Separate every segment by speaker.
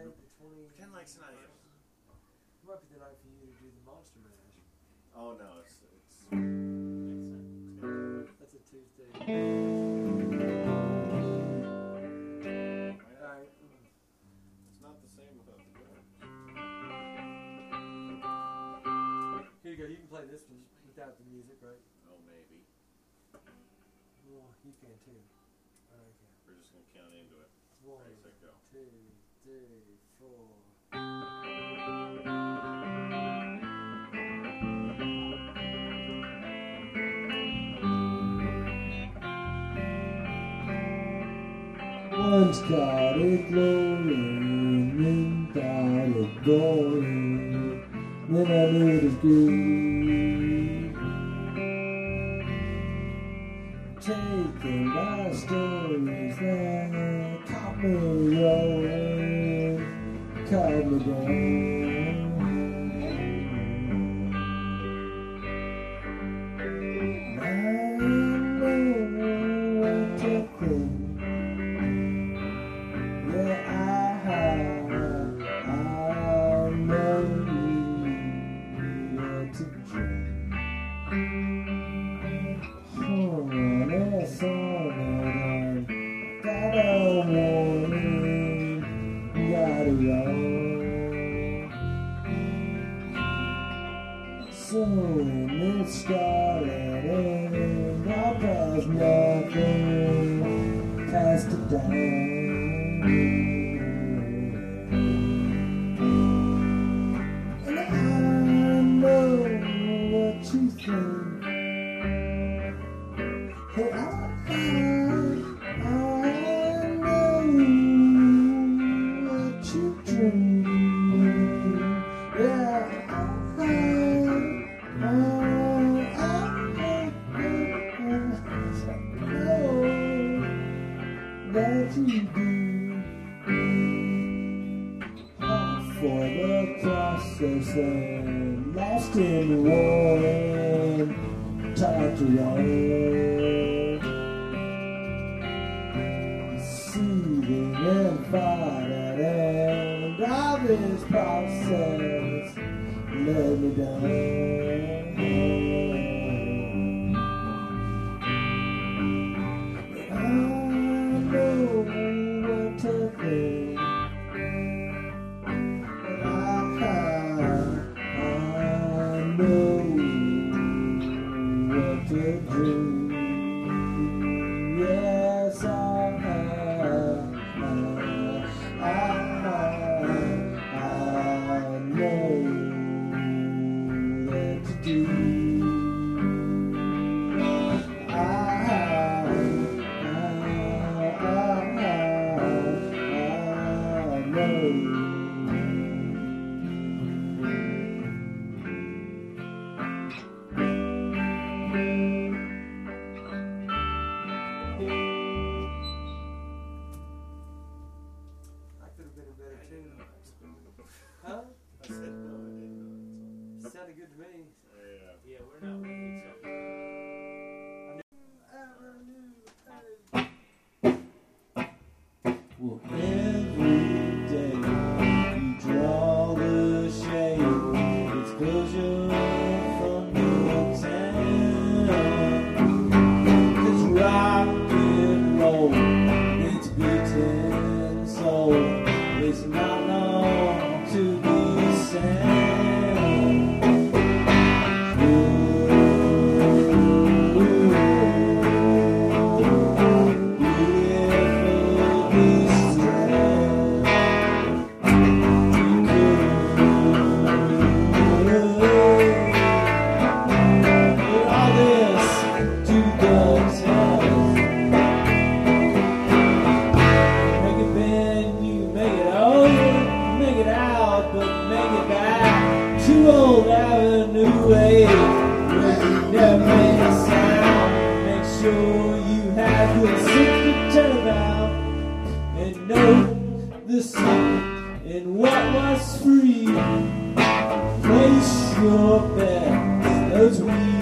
Speaker 1: date, the twenty.
Speaker 2: Kind of like tonight.
Speaker 1: Might be the night for you to do the Monster Mash.
Speaker 2: Oh no, it's it's.
Speaker 1: That's a Tuesday.
Speaker 2: Not?
Speaker 1: Alright.
Speaker 2: It's not the same without the drums.
Speaker 1: Here you go. You can play this one without the music, right?
Speaker 2: Oh, maybe.
Speaker 1: Well, you can too. Alright, okay.
Speaker 2: We're just gonna count into it.
Speaker 1: One,
Speaker 2: Ready, set, go.
Speaker 1: two, three, four.
Speaker 3: One started glowing, then started going. Then I knew it was good. Taken by stories that caught me rolling, caught me down. I beaten soul. You have your sense to about and know the secret in what was free. Place your bets, those weak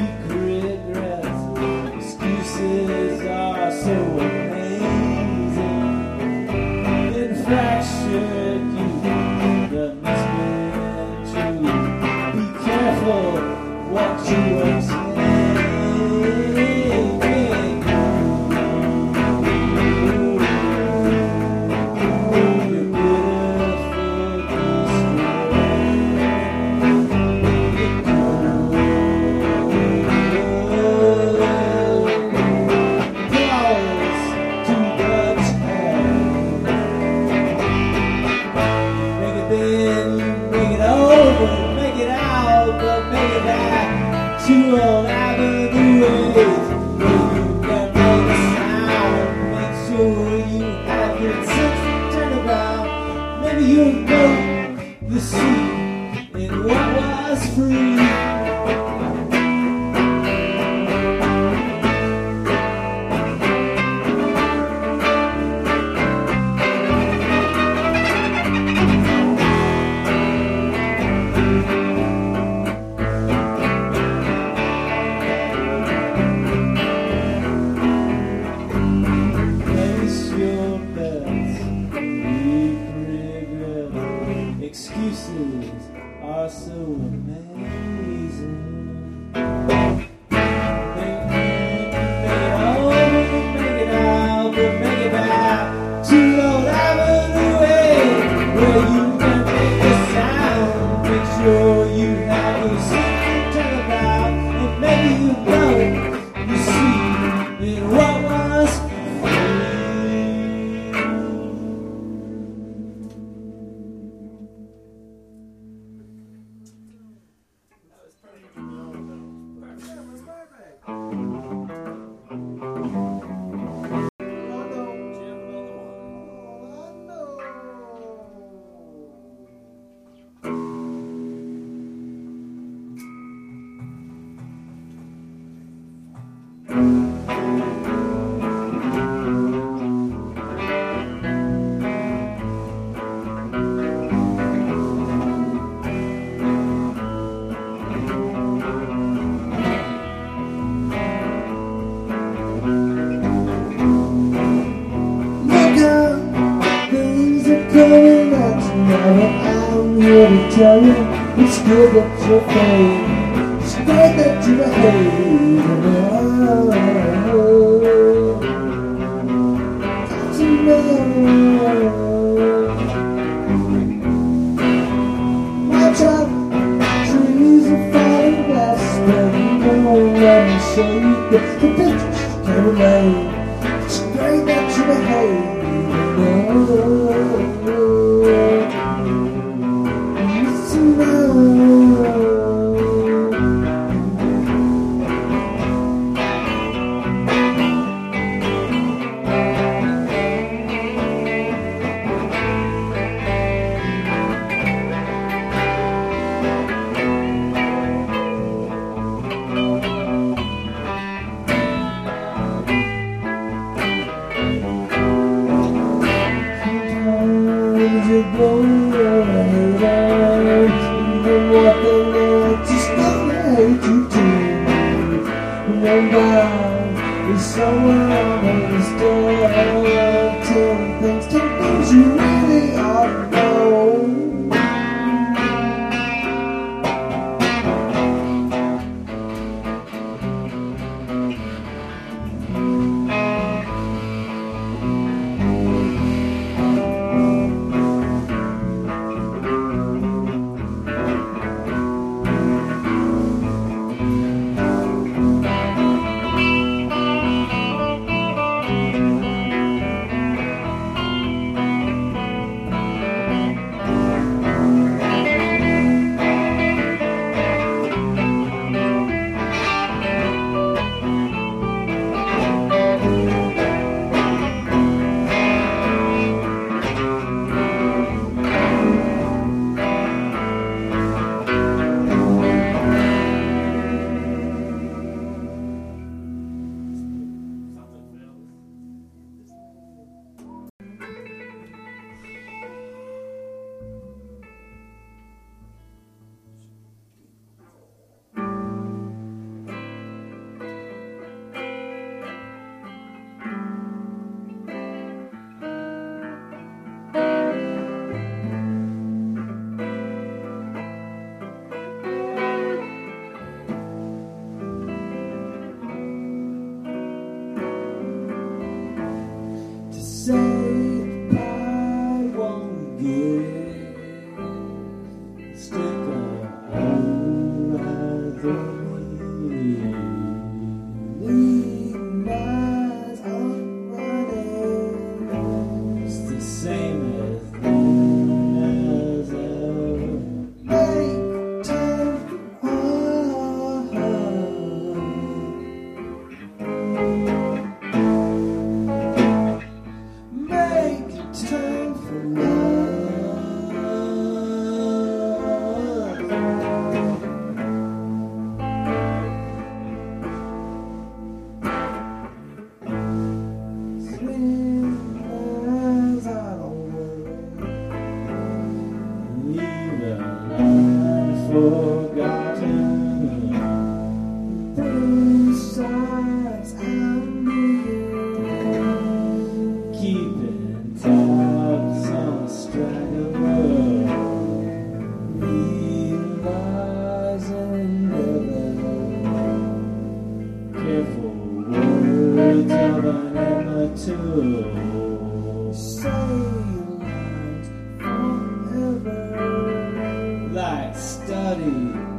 Speaker 4: never, never to
Speaker 3: sail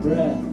Speaker 3: breath.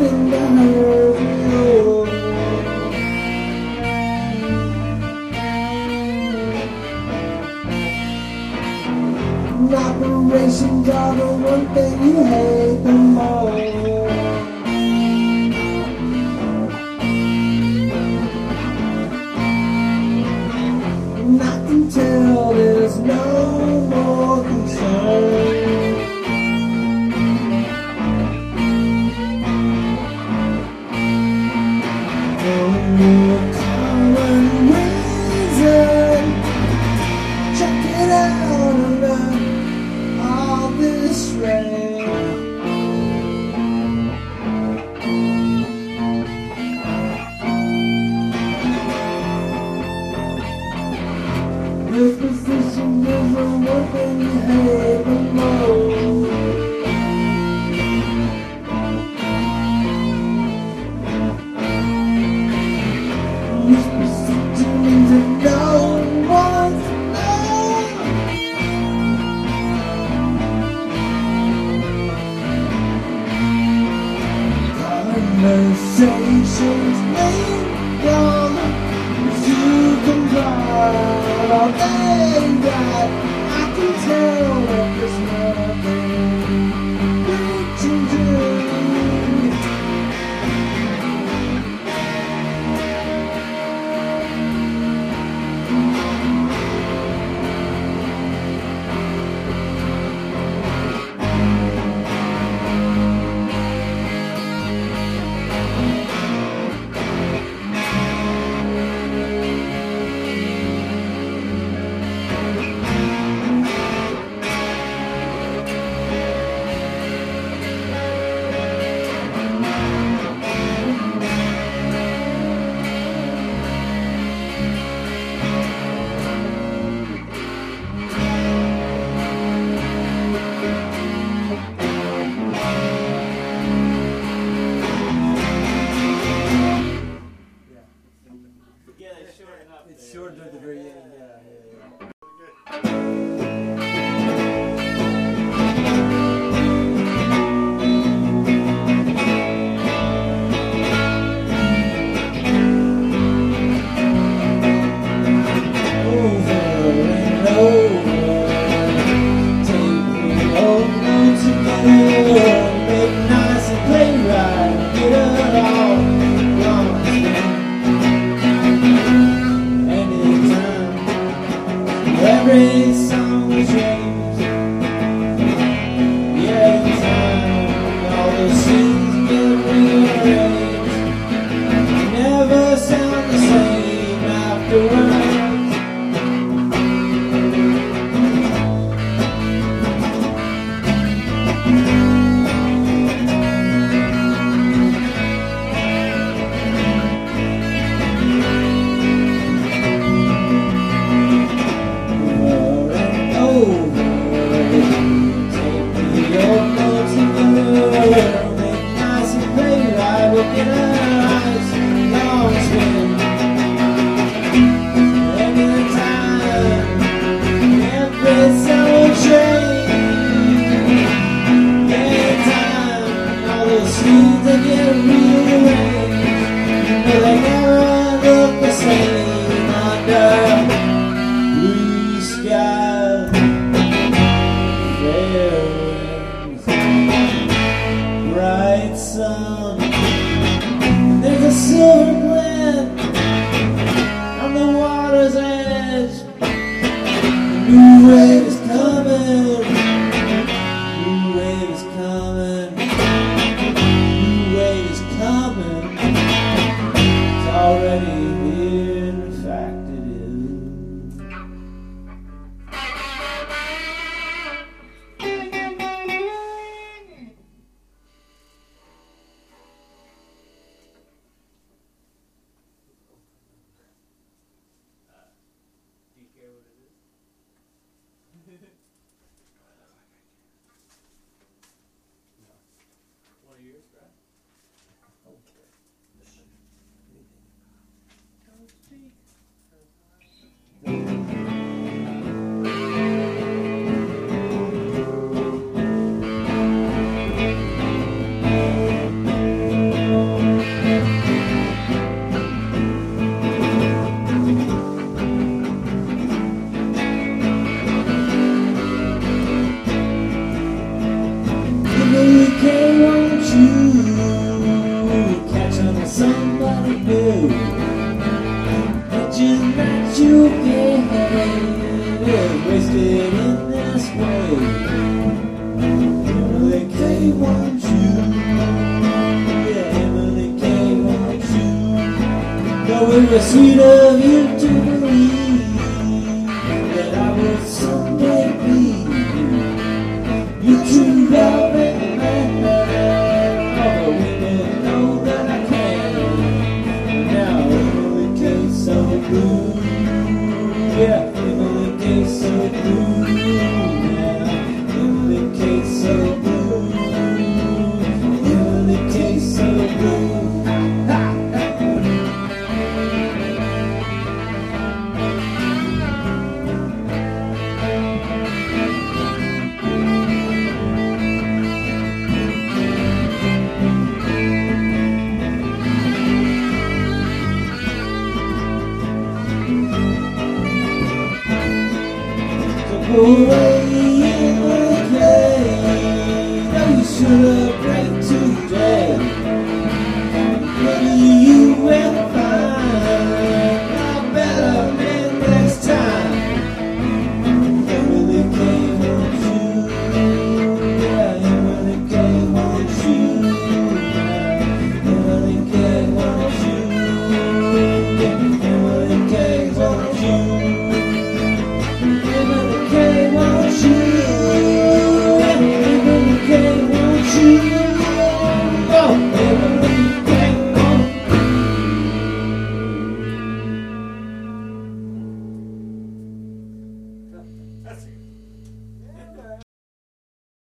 Speaker 3: nothing down operation the one thing you hate the most.
Speaker 4: Jesus. Sweet of you